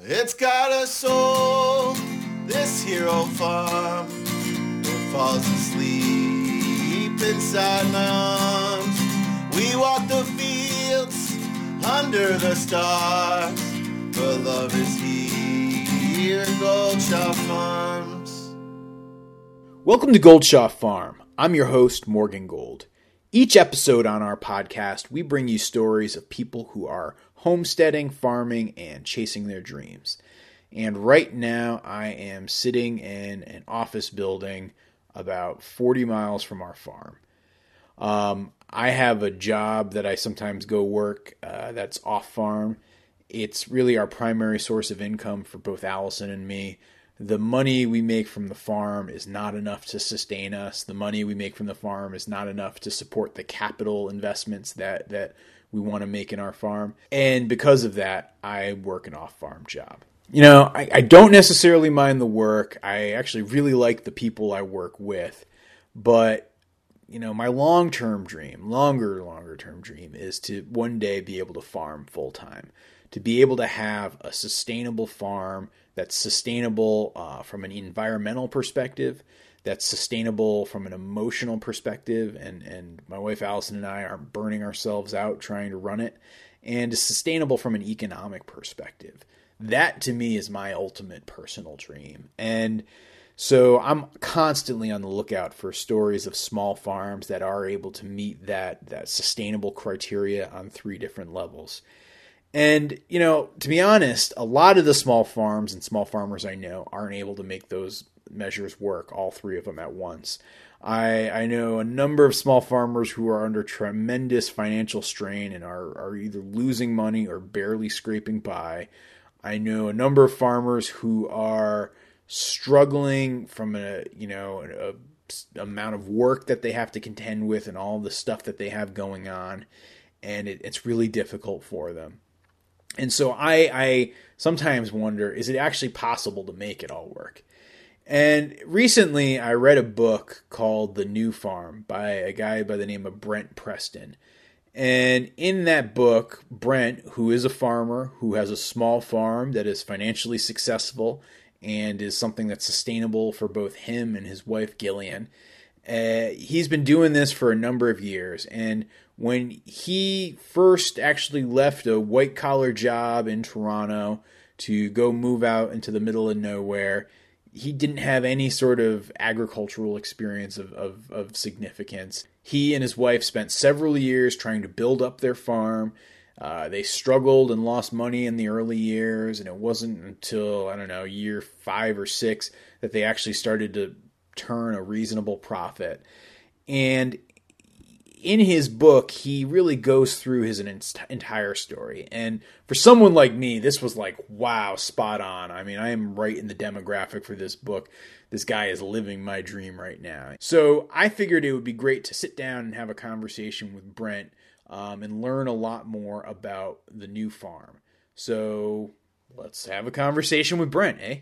It's got a soul, this hero farm. It falls asleep inside my arms. We walk the fields under the stars. For love is here, Goldshaw Farms. Welcome to Goldshaw Farm. I'm your host, Morgan Gold. Each episode on our podcast, we bring you stories of people who are homesteading, farming, and chasing their dreams. And right now, I am sitting in an office building about 40 miles from our farm. Um, I have a job that I sometimes go work uh, that's off farm. It's really our primary source of income for both Allison and me. The money we make from the farm is not enough to sustain us. The money we make from the farm is not enough to support the capital investments that that we want to make in our farm. And because of that, I work an off farm job. You know, I, I don't necessarily mind the work. I actually really like the people I work with. But, you know, my long term dream, longer, longer term dream, is to one day be able to farm full time, to be able to have a sustainable farm that's sustainable uh, from an environmental perspective, that's sustainable from an emotional perspective and and my wife Allison and I aren't burning ourselves out trying to run it and sustainable from an economic perspective. That to me is my ultimate personal dream. And so I'm constantly on the lookout for stories of small farms that are able to meet that that sustainable criteria on three different levels. And, you know, to be honest, a lot of the small farms and small farmers I know aren't able to make those measures work, all three of them at once. I, I know a number of small farmers who are under tremendous financial strain and are, are either losing money or barely scraping by. I know a number of farmers who are struggling from a you know a, a amount of work that they have to contend with and all the stuff that they have going on, and it, it's really difficult for them. And so I, I sometimes wonder: is it actually possible to make it all work? And recently, I read a book called The New Farm by a guy by the name of Brent Preston. And in that book, Brent, who is a farmer, who has a small farm that is financially successful and is something that's sustainable for both him and his wife Gillian, uh, he's been doing this for a number of years. And when he first actually left a white collar job in Toronto to go move out into the middle of nowhere, he didn't have any sort of agricultural experience of, of, of, significance. He and his wife spent several years trying to build up their farm. Uh, they struggled and lost money in the early years, and it wasn't until, I don't know, year five or six that they actually started to turn a reasonable profit. And in his book, he really goes through his entire story. And for someone like me, this was like, wow, spot on. I mean, I am right in the demographic for this book. This guy is living my dream right now. So I figured it would be great to sit down and have a conversation with Brent um, and learn a lot more about the new farm. So let's have a conversation with Brent, eh?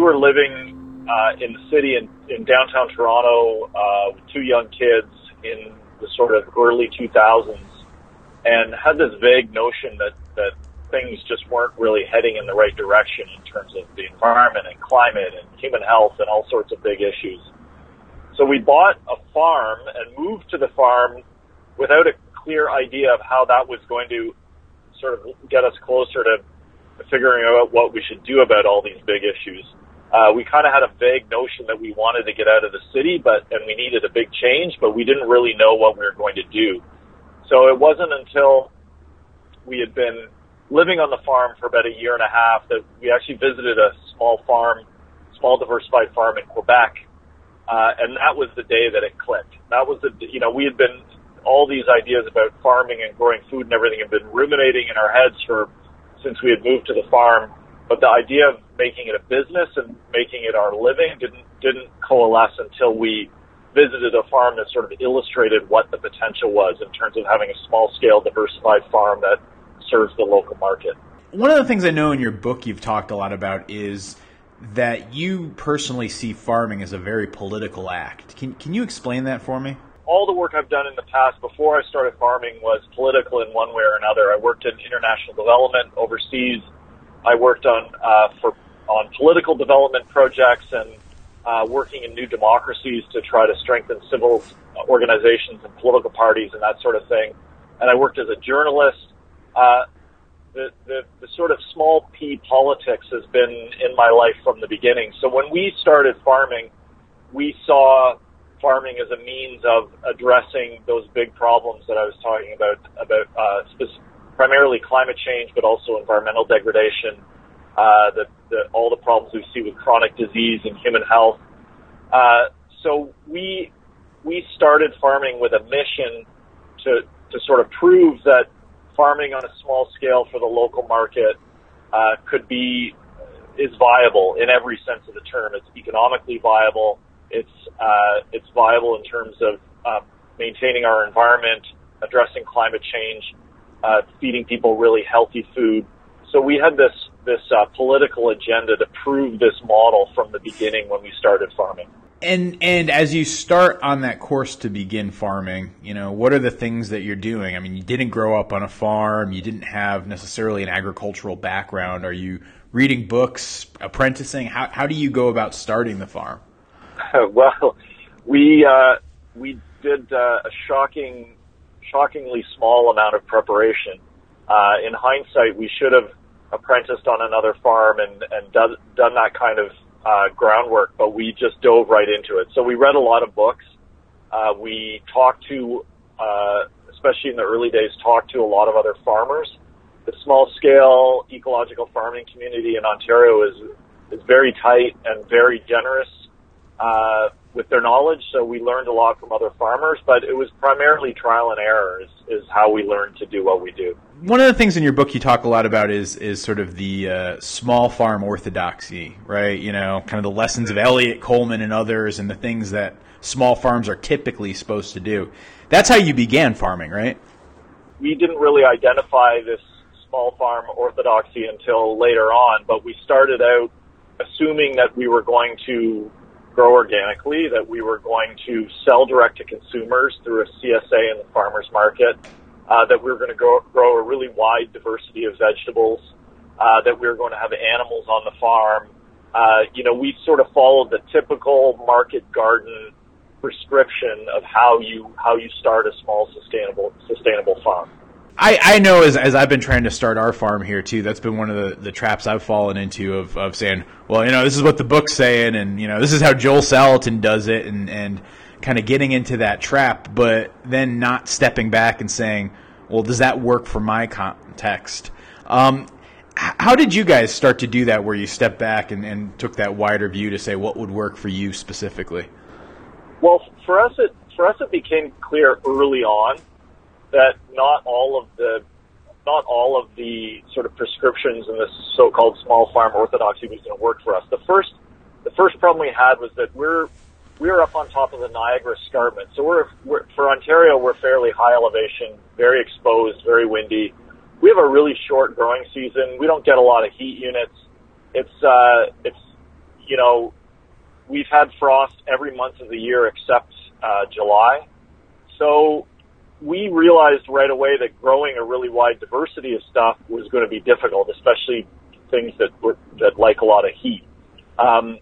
We were living uh, in the city in, in downtown Toronto uh, with two young kids in the sort of early 2000s, and had this vague notion that that things just weren't really heading in the right direction in terms of the environment and climate and human health and all sorts of big issues. So we bought a farm and moved to the farm without a clear idea of how that was going to sort of get us closer to figuring out what we should do about all these big issues uh, we kind of had a vague notion that we wanted to get out of the city, but and we needed a big change, but we didn't really know what we were going to do. So it wasn't until we had been living on the farm for about a year and a half that we actually visited a small farm, small diversified farm in Quebec, uh, and that was the day that it clicked. That was the you know we had been all these ideas about farming and growing food and everything had been ruminating in our heads for since we had moved to the farm but the idea of making it a business and making it our living didn't didn't coalesce until we visited a farm that sort of illustrated what the potential was in terms of having a small scale diversified farm that serves the local market. One of the things I know in your book you've talked a lot about is that you personally see farming as a very political act. Can, can you explain that for me? All the work I've done in the past before I started farming was political in one way or another. I worked in international development overseas. I worked on uh, for on political development projects and uh, working in new democracies to try to strengthen civil organizations and political parties and that sort of thing. And I worked as a journalist. Uh, the, the, the sort of small p politics has been in my life from the beginning. So when we started farming, we saw farming as a means of addressing those big problems that I was talking about, about uh, spe- primarily climate change, but also environmental degradation, uh, the, the, all the problems we see with chronic disease and human health. Uh, so we we started farming with a mission to to sort of prove that farming on a small scale for the local market uh, could be is viable in every sense of the term. It's economically viable. It's uh, it's viable in terms of uh, maintaining our environment, addressing climate change, uh, feeding people really healthy food. So we had this this uh, political agenda to prove this model from the beginning when we started farming. And and as you start on that course to begin farming, you know, what are the things that you're doing? I mean, you didn't grow up on a farm, you didn't have necessarily an agricultural background. Are you reading books, apprenticing? How how do you go about starting the farm? well, we uh, we did uh, a shocking, shockingly small amount of preparation. Uh, in hindsight, we should have apprenticed on another farm and and done done that kind of uh, groundwork, but we just dove right into it. So we read a lot of books. Uh, we talked to, uh, especially in the early days, talked to a lot of other farmers. The small scale ecological farming community in Ontario is is very tight and very generous uh, with their knowledge. So we learned a lot from other farmers, but it was primarily trial and error is, is how we learned to do what we do. One of the things in your book you talk a lot about is is sort of the uh, small farm orthodoxy, right? You know, kind of the lessons of Eliot Coleman and others, and the things that small farms are typically supposed to do. That's how you began farming, right? We didn't really identify this small farm orthodoxy until later on, but we started out assuming that we were going to grow organically, that we were going to sell direct to consumers through a CSA in the farmers market, uh, that we were going to grow, grow a really wide diversity of vegetables, uh, that we were going to have animals on the farm. Uh, you know, we sort of followed the typical market garden prescription of how you how you start a small sustainable sustainable farm. I, I know as, as I've been trying to start our farm here too, that's been one of the, the traps I've fallen into of, of saying, well, you know, this is what the book's saying and, you know, this is how Joel Salatin does it and, and kind of getting into that trap, but then not stepping back and saying, well, does that work for my context? Um, how did you guys start to do that where you stepped back and, and took that wider view to say what would work for you specifically? Well, for us, it, for us, it became clear early on that not all of the not all of the sort of prescriptions in this so-called small farm orthodoxy was going to work for us. The first the first problem we had was that we're we're up on top of the Niagara Escarpment, so we're, we're for Ontario we're fairly high elevation, very exposed, very windy. We have a really short growing season. We don't get a lot of heat units. It's uh, it's you know we've had frost every month of the year except uh, July. So we realized right away that growing a really wide diversity of stuff was going to be difficult, especially things that were that like a lot of heat. Um,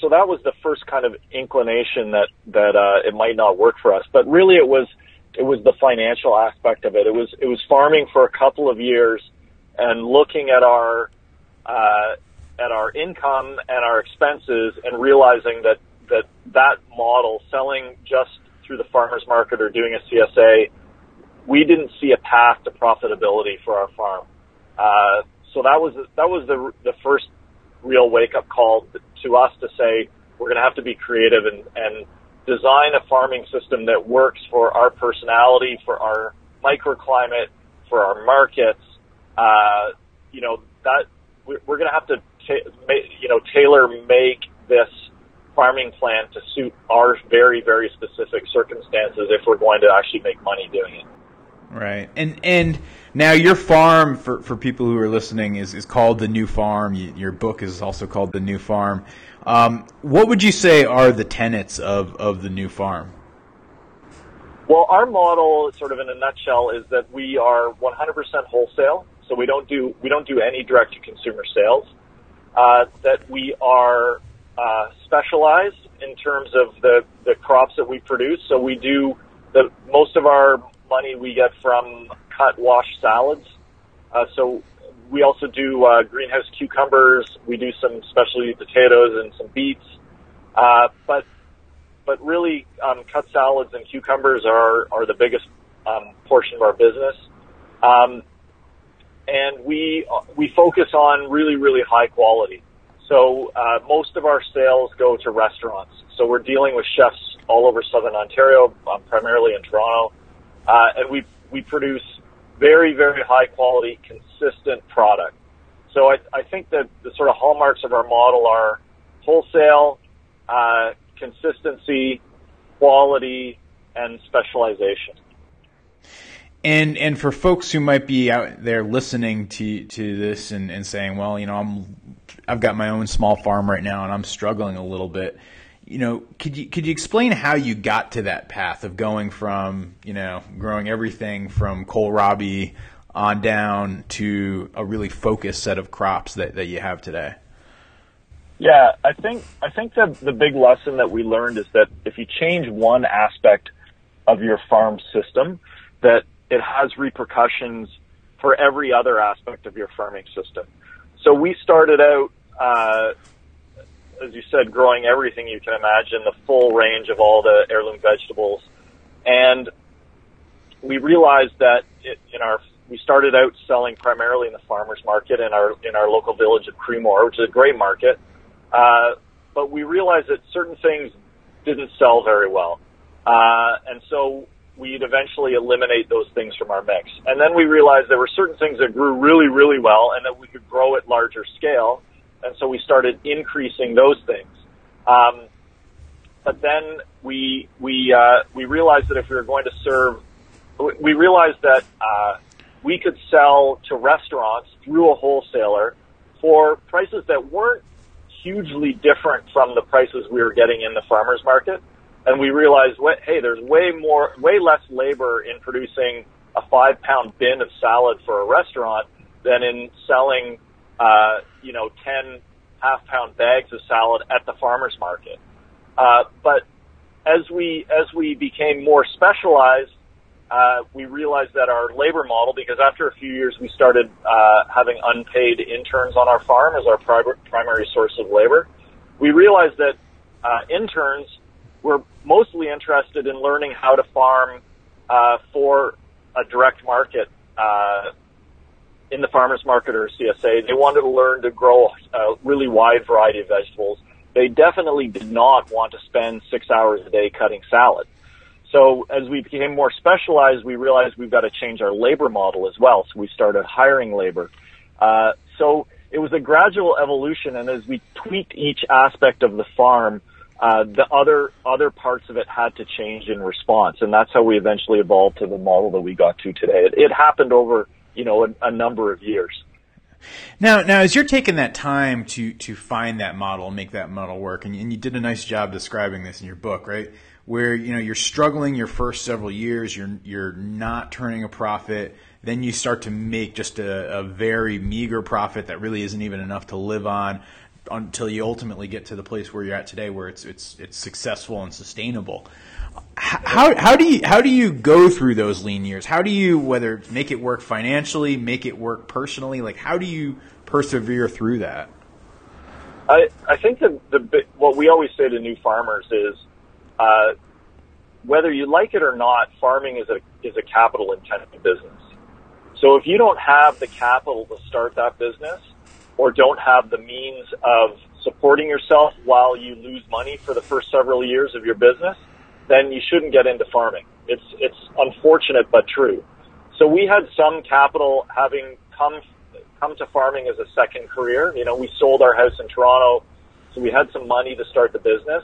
so that was the first kind of inclination that that uh, it might not work for us. But really, it was it was the financial aspect of it. It was it was farming for a couple of years and looking at our uh, at our income and our expenses and realizing that that that model selling just through the farmers market or doing a CSA, we didn't see a path to profitability for our farm. Uh, so that was that was the the first real wake up call to us to say we're going to have to be creative and, and design a farming system that works for our personality, for our microclimate, for our markets. Uh, you know that we're, we're going to have to ta- you know tailor make this farming plan to suit our very, very specific circumstances if we're going to actually make money doing it. Right. And and now your farm for, for people who are listening is, is called the New Farm. You, your book is also called the New Farm. Um, what would you say are the tenets of, of the New Farm? Well, our model, sort of in a nutshell, is that we are 100% wholesale, so we don't do we don't do any direct to consumer sales. Uh, that we are uh, specialized in terms of the the crops that we produce. So we do the most of our money we get from cut wash salads. Uh, so we also do uh, greenhouse cucumbers. We do some specialty potatoes and some beets. Uh, but but really, um, cut salads and cucumbers are are the biggest um, portion of our business. Um, and we we focus on really really high quality. So uh, most of our sales go to restaurants. So we're dealing with chefs all over Southern Ontario, um, primarily in Toronto, uh, and we we produce very very high quality, consistent product. So I, I think that the sort of hallmarks of our model are wholesale, uh, consistency, quality, and specialization. And and for folks who might be out there listening to to this and, and saying, well, you know, I'm I've got my own small farm right now and I'm struggling a little bit. You know, could you could you explain how you got to that path of going from you know growing everything from kohlrabi on down to a really focused set of crops that, that you have today? Yeah, I think I think the the big lesson that we learned is that if you change one aspect of your farm system, that it has repercussions for every other aspect of your farming system. So we started out, uh, as you said, growing everything you can imagine, the full range of all the heirloom vegetables, and we realized that it, in our we started out selling primarily in the farmers market in our in our local village of Creemore, which is a great market uh, but we realized that certain things didn't sell very well. Uh, and so we'd eventually eliminate those things from our mix. And then we realized there were certain things that grew really, really well and that we could grow at larger scale. And so we started increasing those things. Um, but then we, we, uh, we realized that if we were going to serve, we realized that, uh, we could sell to restaurants through a wholesaler for prices that weren't hugely different from the prices we were getting in the farmers market. And we realized, hey, there's way more, way less labor in producing a five pound bin of salad for a restaurant than in selling, uh, you know, 10 half pound bags of salad at the farmers market. Uh, but as we, as we became more specialized, uh, we realized that our labor model, because after a few years we started uh, having unpaid interns on our farm as our pri- primary source of labor, we realized that uh, interns were mostly interested in learning how to farm uh, for a direct market uh, in the farmers market or CSA. They wanted to learn to grow a really wide variety of vegetables. They definitely did not want to spend six hours a day cutting salad. So as we became more specialized, we realized we've got to change our labor model as well. So we started hiring labor. Uh, so it was a gradual evolution, and as we tweaked each aspect of the farm, uh, the other other parts of it had to change in response, and that's how we eventually evolved to the model that we got to today. It, it happened over you know a, a number of years. Now, now, as you're taking that time to to find that model, make that model work, and, and you did a nice job describing this in your book, right? where you know you're struggling your first several years, you're you're not turning a profit, then you start to make just a, a very meager profit that really isn't even enough to live on until you ultimately get to the place where you're at today, where it's it's it's successful and sustainable. How how do you how do you go through those lean years? How do you weather make it work financially, make it work personally? Like how do you persevere through that? I I think that the what we always say to new farmers is uh, whether you like it or not, farming is a is a capital intensive business. So if you don't have the capital to start that business, or don't have the means of supporting yourself while you lose money for the first several years of your business, then you shouldn't get into farming. It's it's unfortunate but true. So we had some capital having come come to farming as a second career. You know, we sold our house in Toronto, so we had some money to start the business.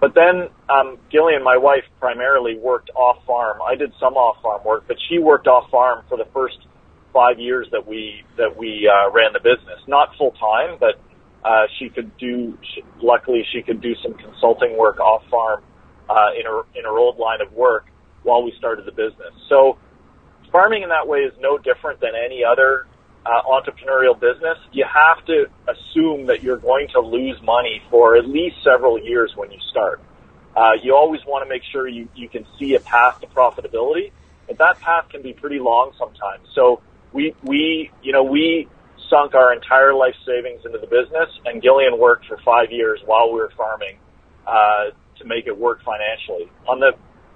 But then um, Gillian, my wife, primarily worked off farm. I did some off farm work, but she worked off farm for the first five years that we that we uh, ran the business. Not full time, but uh, she could do. She, luckily, she could do some consulting work off farm uh, in her in her old line of work while we started the business. So farming in that way is no different than any other uh, entrepreneurial business. You have to assume that you're going to lose money for at least several years when you start. Uh, you always want to make sure you, you can see a path to profitability, but that path can be pretty long sometimes. So we, we, you know, we sunk our entire life savings into the business and Gillian worked for five years while we were farming, uh, to make it work financially. On the,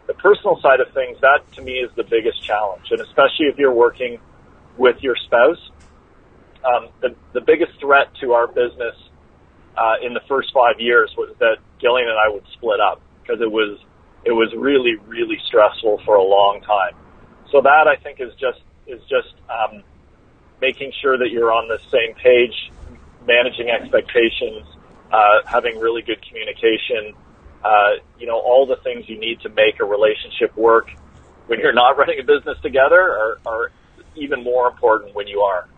the personal side of things, that to me is the biggest challenge. And especially if you're working with your spouse, um, the, the biggest threat to our business uh, in the first five years was that Gillian and I would split up because it was it was really really stressful for a long time. So that I think is just is just um, making sure that you're on the same page, managing expectations, uh, having really good communication. Uh, you know all the things you need to make a relationship work when you're not running a business together are, are even more important when you are.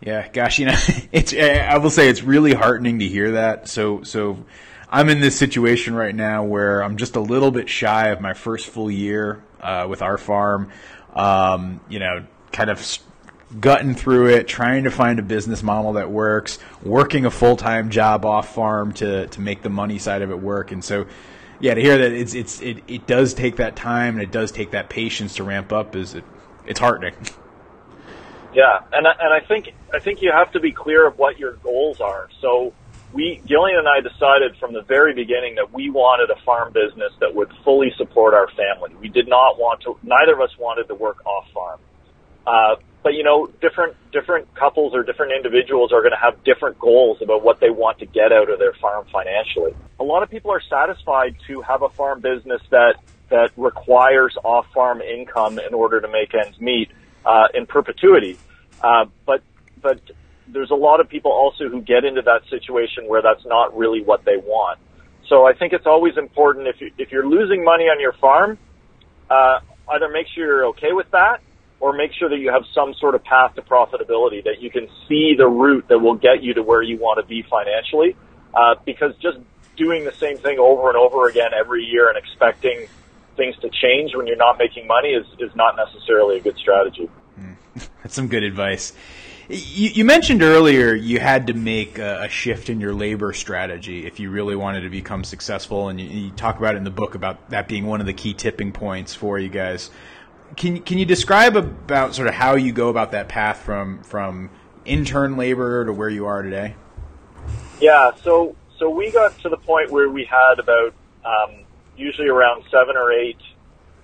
Yeah, gosh, you know, it's I will say it's really heartening to hear that. So so I'm in this situation right now where I'm just a little bit shy of my first full year uh, with our farm. Um, you know, kind of gutting through it, trying to find a business model that works, working a full time job off farm to to make the money side of it work, and so. Yeah, to hear that it's it's it, it does take that time and it does take that patience to ramp up is it it's heartening. Yeah, and and I think I think you have to be clear of what your goals are. So we Gillian and I decided from the very beginning that we wanted a farm business that would fully support our family. We did not want to. Neither of us wanted to work off farm. Uh, but you know, different different couples or different individuals are going to have different goals about what they want to get out of their farm financially. A lot of people are satisfied to have a farm business that that requires off farm income in order to make ends meet uh, in perpetuity. Uh, but but there's a lot of people also who get into that situation where that's not really what they want. So I think it's always important if you if you're losing money on your farm, uh, either make sure you're okay with that, or make sure that you have some sort of path to profitability that you can see the route that will get you to where you want to be financially. Uh, because just doing the same thing over and over again every year and expecting things to change when you're not making money is, is not necessarily a good strategy. Mm. That's some good advice. You, you, mentioned earlier you had to make a, a, shift in your labor strategy if you really wanted to become successful, and you, you, talk about it in the book about that being one of the key tipping points for you guys. Can can you describe about sort of how you go about that path from from intern labor to where you are today? Yeah, so so we got to the point where we had about um, usually around seven or eight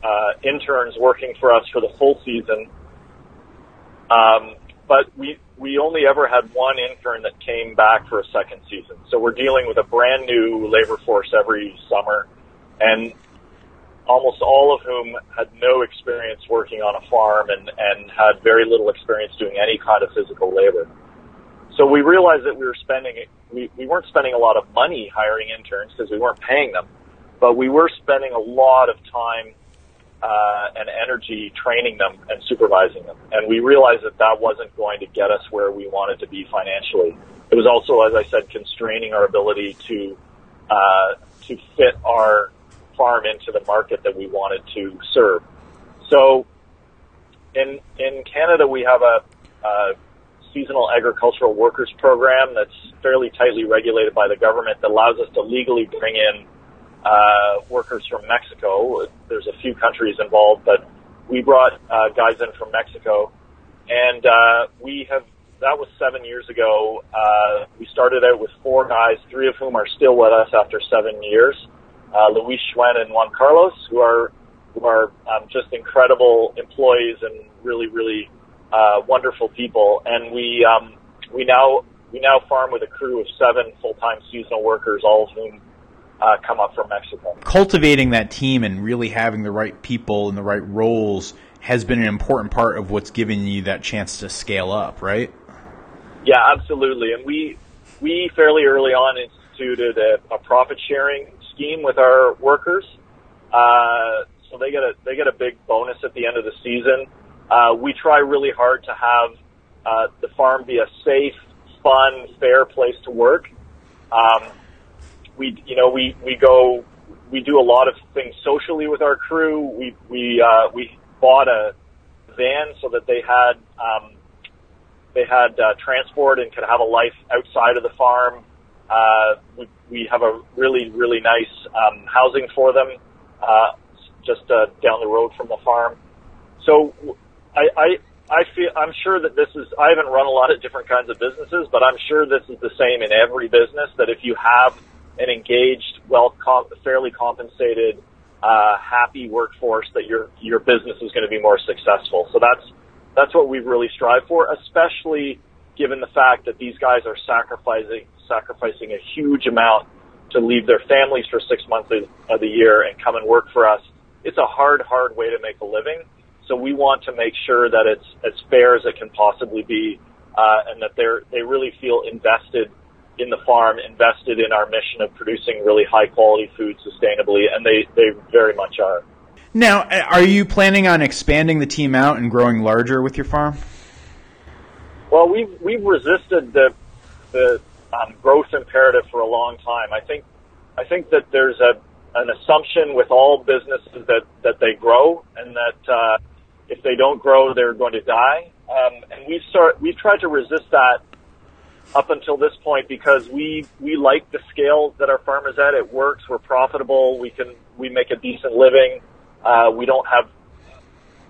uh, interns working for us for the full season. Um, but we we only ever had one intern that came back for a second season. So we're dealing with a brand new labor force every summer, and almost all of whom had no experience working on a farm and and had very little experience doing any kind of physical labor. So we realized that we were spending we, we weren't spending a lot of money hiring interns because we weren't paying them but we were spending a lot of time uh, and energy training them and supervising them. And we realized that that wasn't going to get us where we wanted to be financially. It was also, as I said, constraining our ability to uh, to fit our farm into the market that we wanted to serve. So, in in Canada, we have a, a seasonal agricultural workers program that's fairly tightly regulated by the government that allows us to legally bring in uh, workers from Mexico. There's a few countries involved, but we brought uh, guys in from Mexico, and uh, we have. That was seven years ago. Uh, we started out with four guys, three of whom are still with us after seven years. Uh, Luis Schwen and Juan Carlos, who are who are um, just incredible employees and really, really uh, wonderful people. And we um, we now we now farm with a crew of seven full-time seasonal workers, all of whom uh, come up from Mexico. Cultivating that team and really having the right people in the right roles has been an important part of what's given you that chance to scale up, right? Yeah, absolutely. And we we fairly early on instituted a, a profit sharing scheme with our workers. Uh, so they get a they get a big bonus at the end of the season. Uh, we try really hard to have uh, the farm be a safe, fun, fair place to work. Um, we you know we we go we do a lot of things socially with our crew. We we uh, we bought a van so that they had um, they had uh, transport and could have a life outside of the farm. Uh, we, we have a really really nice um, housing for them uh, just uh, down the road from the farm. So I, I I feel I'm sure that this is I haven't run a lot of different kinds of businesses, but I'm sure this is the same in every business that if you have an engaged, well, comp- fairly compensated, uh, happy workforce, that your your business is going to be more successful. So that's that's what we really strive for, especially given the fact that these guys are sacrificing sacrificing a huge amount to leave their families for six months of the year and come and work for us. It's a hard, hard way to make a living. So we want to make sure that it's as fair as it can possibly be, uh, and that they're they really feel invested in the farm, invested in our mission of producing really high quality food sustainably, and they they very much are. Now, are you planning on expanding the team out and growing larger with your farm? Well, we've we've resisted the the um, growth imperative for a long time. I think I think that there's a an assumption with all businesses that that they grow and that uh, if they don't grow, they're going to die. Um, and we've start we've tried to resist that up until this point because we we like the scale that our farm is at. It works. We're profitable. We can we make a decent living. Uh, we don't have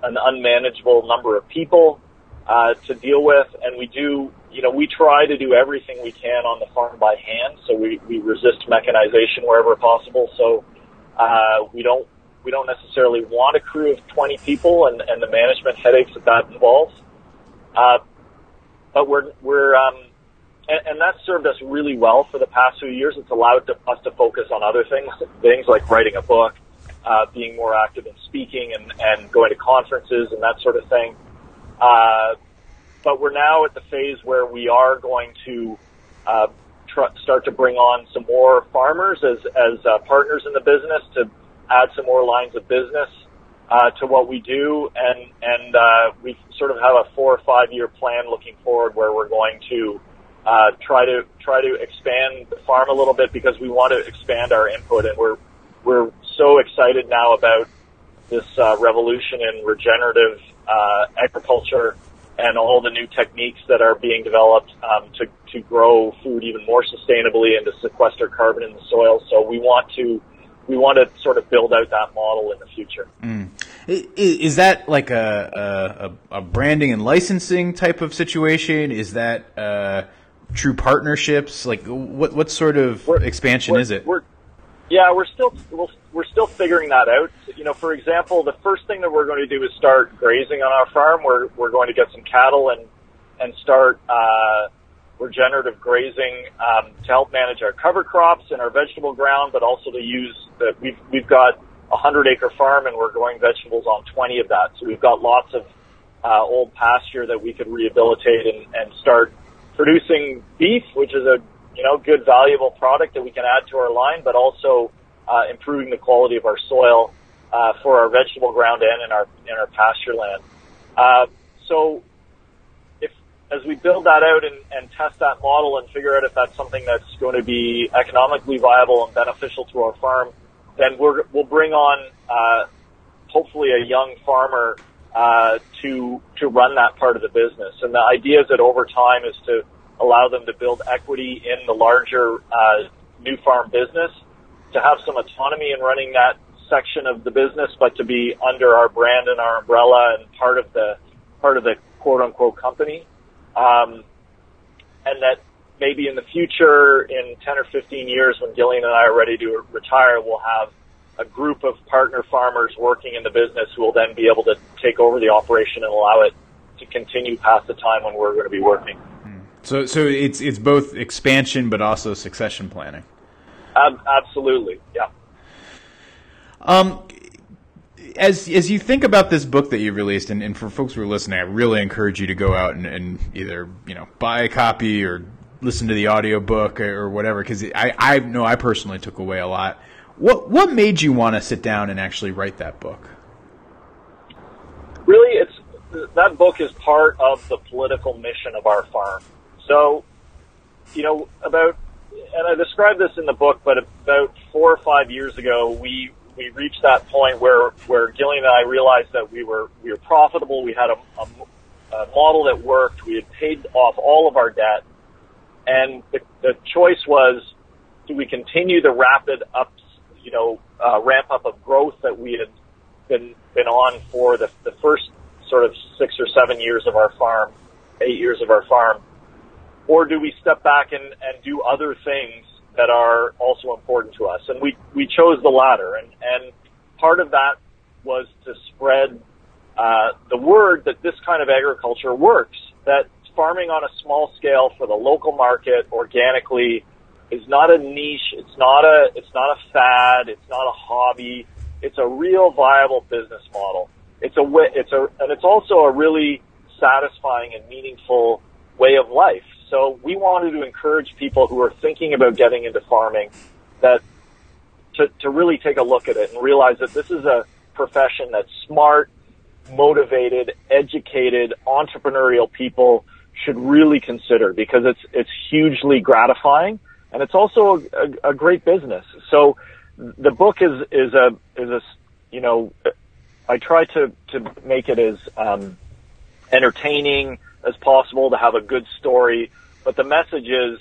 an unmanageable number of people uh, to deal with, and we do you know we try to do everything we can on the farm by hand. So we we resist mechanization wherever possible. So uh, we don't we don't necessarily want a crew of 20 people and, and the management headaches that that involves. Uh, but we're, we're, um, and, and that's served us really well for the past few years. It's allowed to, us to focus on other things, things like writing a book, uh, being more active in speaking and, and going to conferences and that sort of thing. Uh, but we're now at the phase where we are going to uh, tr- start to bring on some more farmers as as uh, partners in the business to add some more lines of business uh, to what we do, and and uh, we sort of have a four or five year plan looking forward where we're going to uh, try to try to expand the farm a little bit because we want to expand our input, and we're we're so excited now about this uh, revolution in regenerative uh, agriculture and all the new techniques that are being developed um, to to grow food even more sustainably and to sequester carbon in the soil. So we want to we want to sort of build out that model in the future. Mm. Is that like a, a, a, branding and licensing type of situation? Is that uh, true partnerships? Like what what sort of we're, expansion we're, is it? We're, yeah, we're still we're still figuring that out. You know, for example, the first thing that we're going to do is start grazing on our farm. We're we're going to get some cattle and and start uh, regenerative grazing um, to help manage our cover crops and our vegetable ground, but also to use that we've we've got a hundred acre farm and we're growing vegetables on 20 of that. So we've got lots of uh, old pasture that we could rehabilitate and, and start producing beef, which is a you know good valuable product that we can add to our line, but also uh, improving the quality of our soil uh, for our vegetable ground and in our in our pasture land. Uh, so if as we build that out and, and test that model and figure out if that's something that's going to be economically viable and beneficial to our farm, then we're, we'll bring on uh, hopefully a young farmer uh, to to run that part of the business. And the idea is that over time is to allow them to build equity in the larger uh, new farm business, to have some autonomy in running that section of the business, but to be under our brand and our umbrella and part of the part of the quote unquote company. Um, and that maybe in the future, in 10 or 15 years, when Gillian and I are ready to retire, we'll have a group of partner farmers working in the business who will then be able to take over the operation and allow it to continue past the time when we're going to be working. So, so it's it's both expansion but also succession planning. Um, absolutely, yeah. Um, as as you think about this book that you released, and, and for folks who are listening, I really encourage you to go out and, and either you know buy a copy or listen to the audio book or whatever because I I know I personally took away a lot. What what made you want to sit down and actually write that book? Really, it's that book is part of the political mission of our farm. So, you know, about and I describe this in the book, but about four or five years ago, we we reached that point where where Gillian and I realized that we were we were profitable. We had a, a, a model that worked. We had paid off all of our debt, and the, the choice was: do we continue the rapid ups, you know, uh, ramp up of growth that we had been been on for the, the first sort of six or seven years of our farm, eight years of our farm, or do we step back and, and do other things that are also important to us? And we, we chose the latter. And, and part of that was to spread uh, the word that this kind of agriculture works, that farming on a small scale for the local market organically is not a niche, it's not a, it's not a fad, it's not a hobby, it's a real viable business model. It's a way, it's a, and it's also a really satisfying and meaningful way of life. So we wanted to encourage people who are thinking about getting into farming that to, to really take a look at it and realize that this is a profession that smart, motivated, educated, entrepreneurial people should really consider because it's, it's hugely gratifying and it's also a, a, a great business. So the book is, is a, is a, you know, I try to, to make it as, um, entertaining, as possible to have a good story. But the message is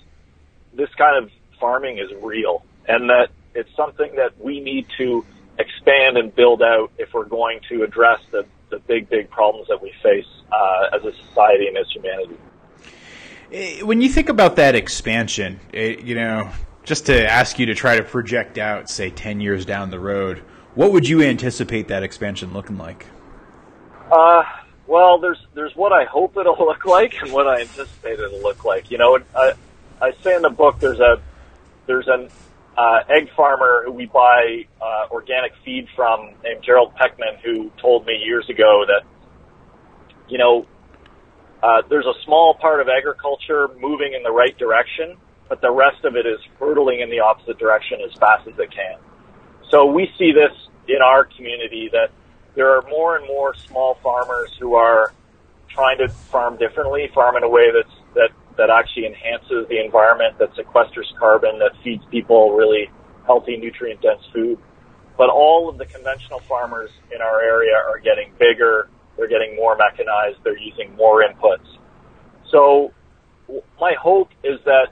this kind of farming is real and that it's something that we need to expand and build out if we're going to address the, the big, big problems that we face uh, as a society and as humanity. Eh, when you think about that expansion, it, eh, you know, just to ask you to try to project out, say, 10 years down the road, what would you anticipate that expansion looking like? Uh, well, there's there's what I hope it'll look like and what I anticipate it'll look like. You know, I I say in the book there's a there's an uh, egg farmer who we buy uh, organic feed from named Gerald Peckman who told me years ago that you know uh, there's a small part of agriculture moving in the right direction, but the rest of it is hurtling in the opposite direction as fast as it can. So we see this in our community that there are more and more small farmers who are trying to farm differently, farm in a way that's that that actually enhances the environment, that sequesters carbon, that feeds people really healthy, nutrient dense food. But all of the conventional farmers in our area are getting bigger, they're getting more mechanized, they're using more inputs. So my hope is that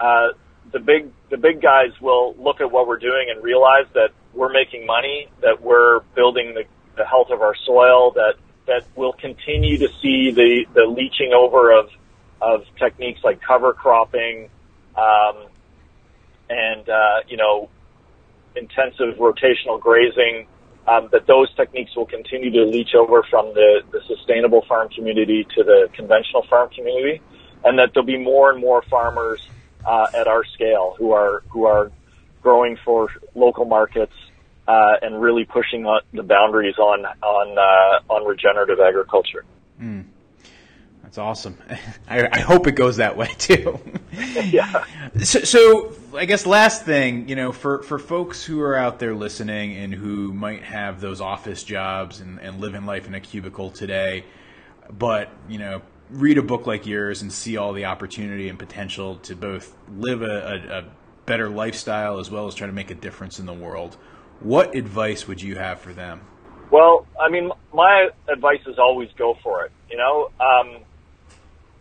uh, the big the big guys will look at what we're doing and realize that we're making money, that we're building the the health of our soil, that that we'll continue to see the the leaching over of of techniques like cover cropping, um, and uh, you know, intensive rotational grazing. Um, that those techniques will continue to leach over from the, the sustainable farm community to the conventional farm community, and that there'll be more and more farmers uh, at our scale who are who are growing for local markets uh, and really pushing the boundaries on on uh, on regenerative agriculture. Mm. That's awesome. I, I, hope it goes that way too. yeah. So, so, I guess last thing, you know, for, for folks who are out there listening and who might have those office jobs and, and live in life in a cubicle today, but you know, read a book like yours and see all the opportunity and potential to both live a, a, a better lifestyle as well as try to make a difference in the world what advice would you have for them? Well, I mean, my advice is always go for it. You know, um,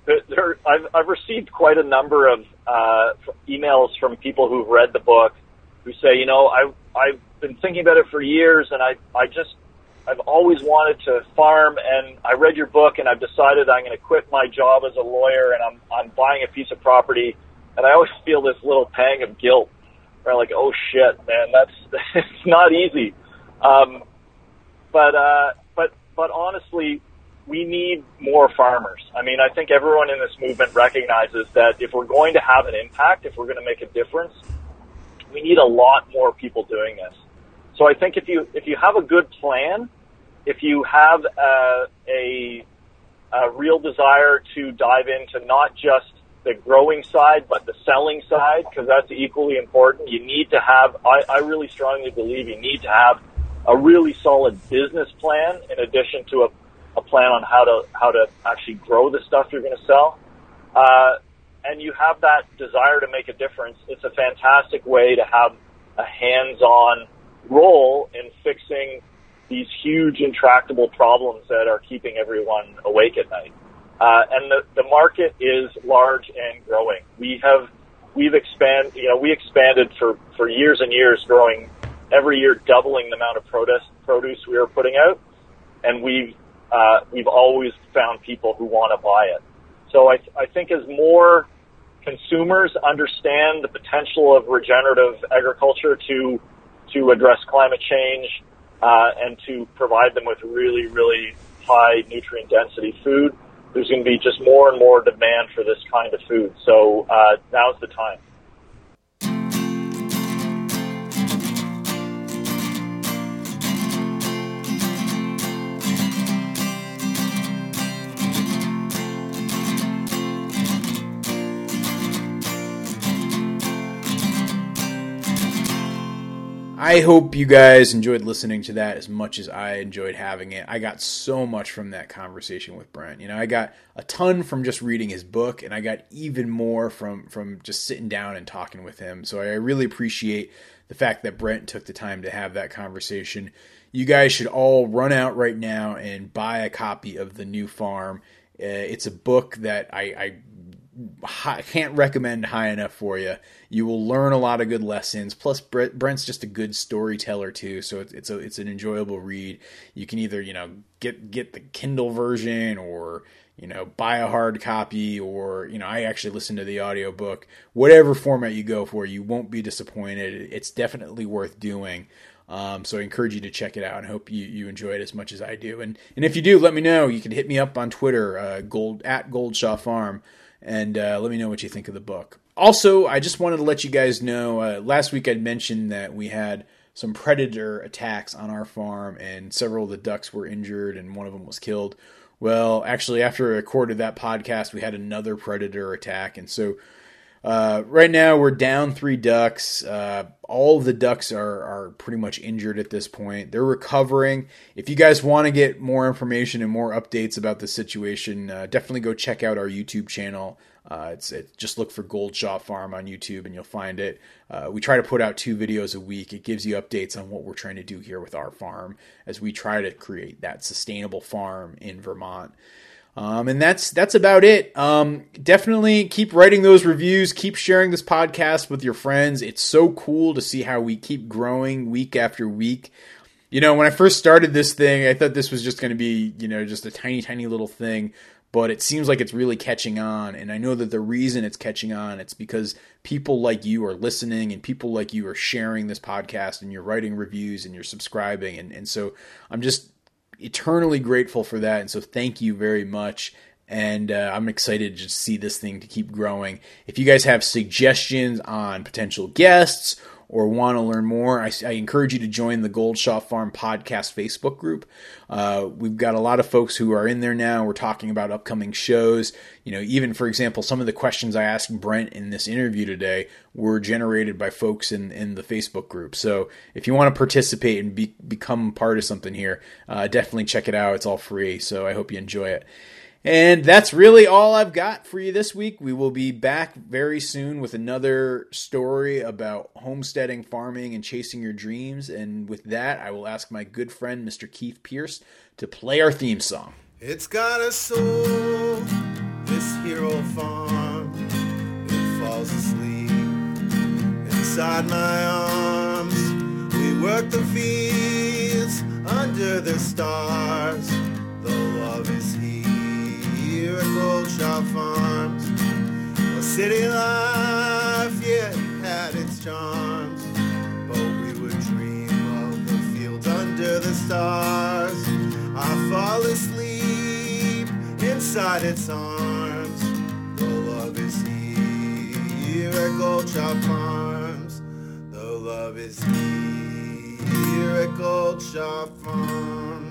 there, I've, I've received quite a number of uh, emails from people who've read the book who say, you know, I, I've been thinking about it for years, and I, I just, I've always wanted to farm, and I read your book, and I've decided I'm going to quit my job as a lawyer, and I'm, I'm buying a piece of property, and I always feel this little pang of guilt are like, oh shit, man, that's it's not easy. Um, but uh, but but honestly, we need more farmers. I mean, I think everyone in this movement recognizes that if we're going to have an impact, if we're going to make a difference, we need a lot more people doing this. So I think if you if you have a good plan, if you have a, a, a real desire to dive into not just the growing side, but the selling side, because that's equally important. You need to have, I, I really strongly believe you need to have a really solid business plan in addition to a, a plan on how to, how to actually grow the stuff you're going to sell. Uh, and you have that desire to make a difference. It's a fantastic way to have a hands-on role in fixing these huge intractable problems that are keeping everyone awake at night. Uh, and the, the market is large and growing. We have, we've expanded, you know, we expanded for, for years and years growing every year, doubling the amount of produce, produce we are putting out. And we've, uh, we've always found people who want to buy it. So I, I think as more consumers understand the potential of regenerative agriculture to, to address climate change, uh, and to provide them with really, really high nutrient density food, there's going to be just more and more demand for this kind of food. So uh, now's the time. I hope you guys enjoyed listening to that as much as I enjoyed having it. I got so much from that conversation with Brent. You know, I got a ton from just reading his book, and I got even more from from just sitting down and talking with him. So I really appreciate the fact that Brent took the time to have that conversation. You guys should all run out right now and buy a copy of The New Farm. Uh, it's a book that I, I I can't recommend high enough for you. You will learn a lot of good lessons. Plus, Brent's just a good storyteller too, so it's it's a it's an enjoyable read. You can either you know get get the Kindle version or you know buy a hard copy or you know I actually listen to the audiobook. Whatever format you go for, you won't be disappointed. It's definitely worth doing. Um, so I encourage you to check it out and hope you, you enjoy it as much as I do. And and if you do, let me know. You can hit me up on Twitter, uh, gold at Goldshaw Farm and uh, let me know what you think of the book. Also, I just wanted to let you guys know uh, last week I'd mentioned that we had some predator attacks on our farm, and several of the ducks were injured, and one of them was killed. Well, actually, after I recorded that podcast, we had another predator attack, and so uh, right now we're down three ducks. Uh, all of the ducks are are pretty much injured at this point. They're recovering. If you guys want to get more information and more updates about the situation, uh, definitely go check out our YouTube channel. Uh, it's, just look for Gold Farm on YouTube and you'll find it. Uh, we try to put out two videos a week. It gives you updates on what we're trying to do here with our farm as we try to create that sustainable farm in Vermont. Um, and that's that's about it. Um, definitely keep writing those reviews. Keep sharing this podcast with your friends. It's so cool to see how we keep growing week after week. You know, when I first started this thing, I thought this was just going to be, you know, just a tiny, tiny little thing. But it seems like it's really catching on, and I know that the reason it's catching on it's because people like you are listening, and people like you are sharing this podcast, and you're writing reviews, and you're subscribing, and and so I'm just eternally grateful for that. And so thank you very much. And uh, I'm excited to just see this thing to keep growing. If you guys have suggestions on potential guests or want to learn more, I, I, encourage you to join the Gold Shaw Farm Podcast Facebook group. Uh, we've got a lot of folks who are in there now. We're talking about upcoming shows. You know, even for example, some of the questions I asked Brent in this interview today were generated by folks in, in the Facebook group. So if you want to participate and be, become part of something here, uh, definitely check it out. It's all free. So I hope you enjoy it. And that's really all I've got for you this week. We will be back very soon with another story about homesteading, farming, and chasing your dreams. And with that, I will ask my good friend, Mr. Keith Pierce, to play our theme song. It's got a soul, this hero farm. It falls asleep inside my arms. We work the fields under the stars. The love here at Gold Shaw Farms. City life, yeah, had its charms, but we would dream of the fields under the stars. I fall asleep inside its arms. The love is here at Gold Shaw Farms. The love is here at Goldshaw Farms.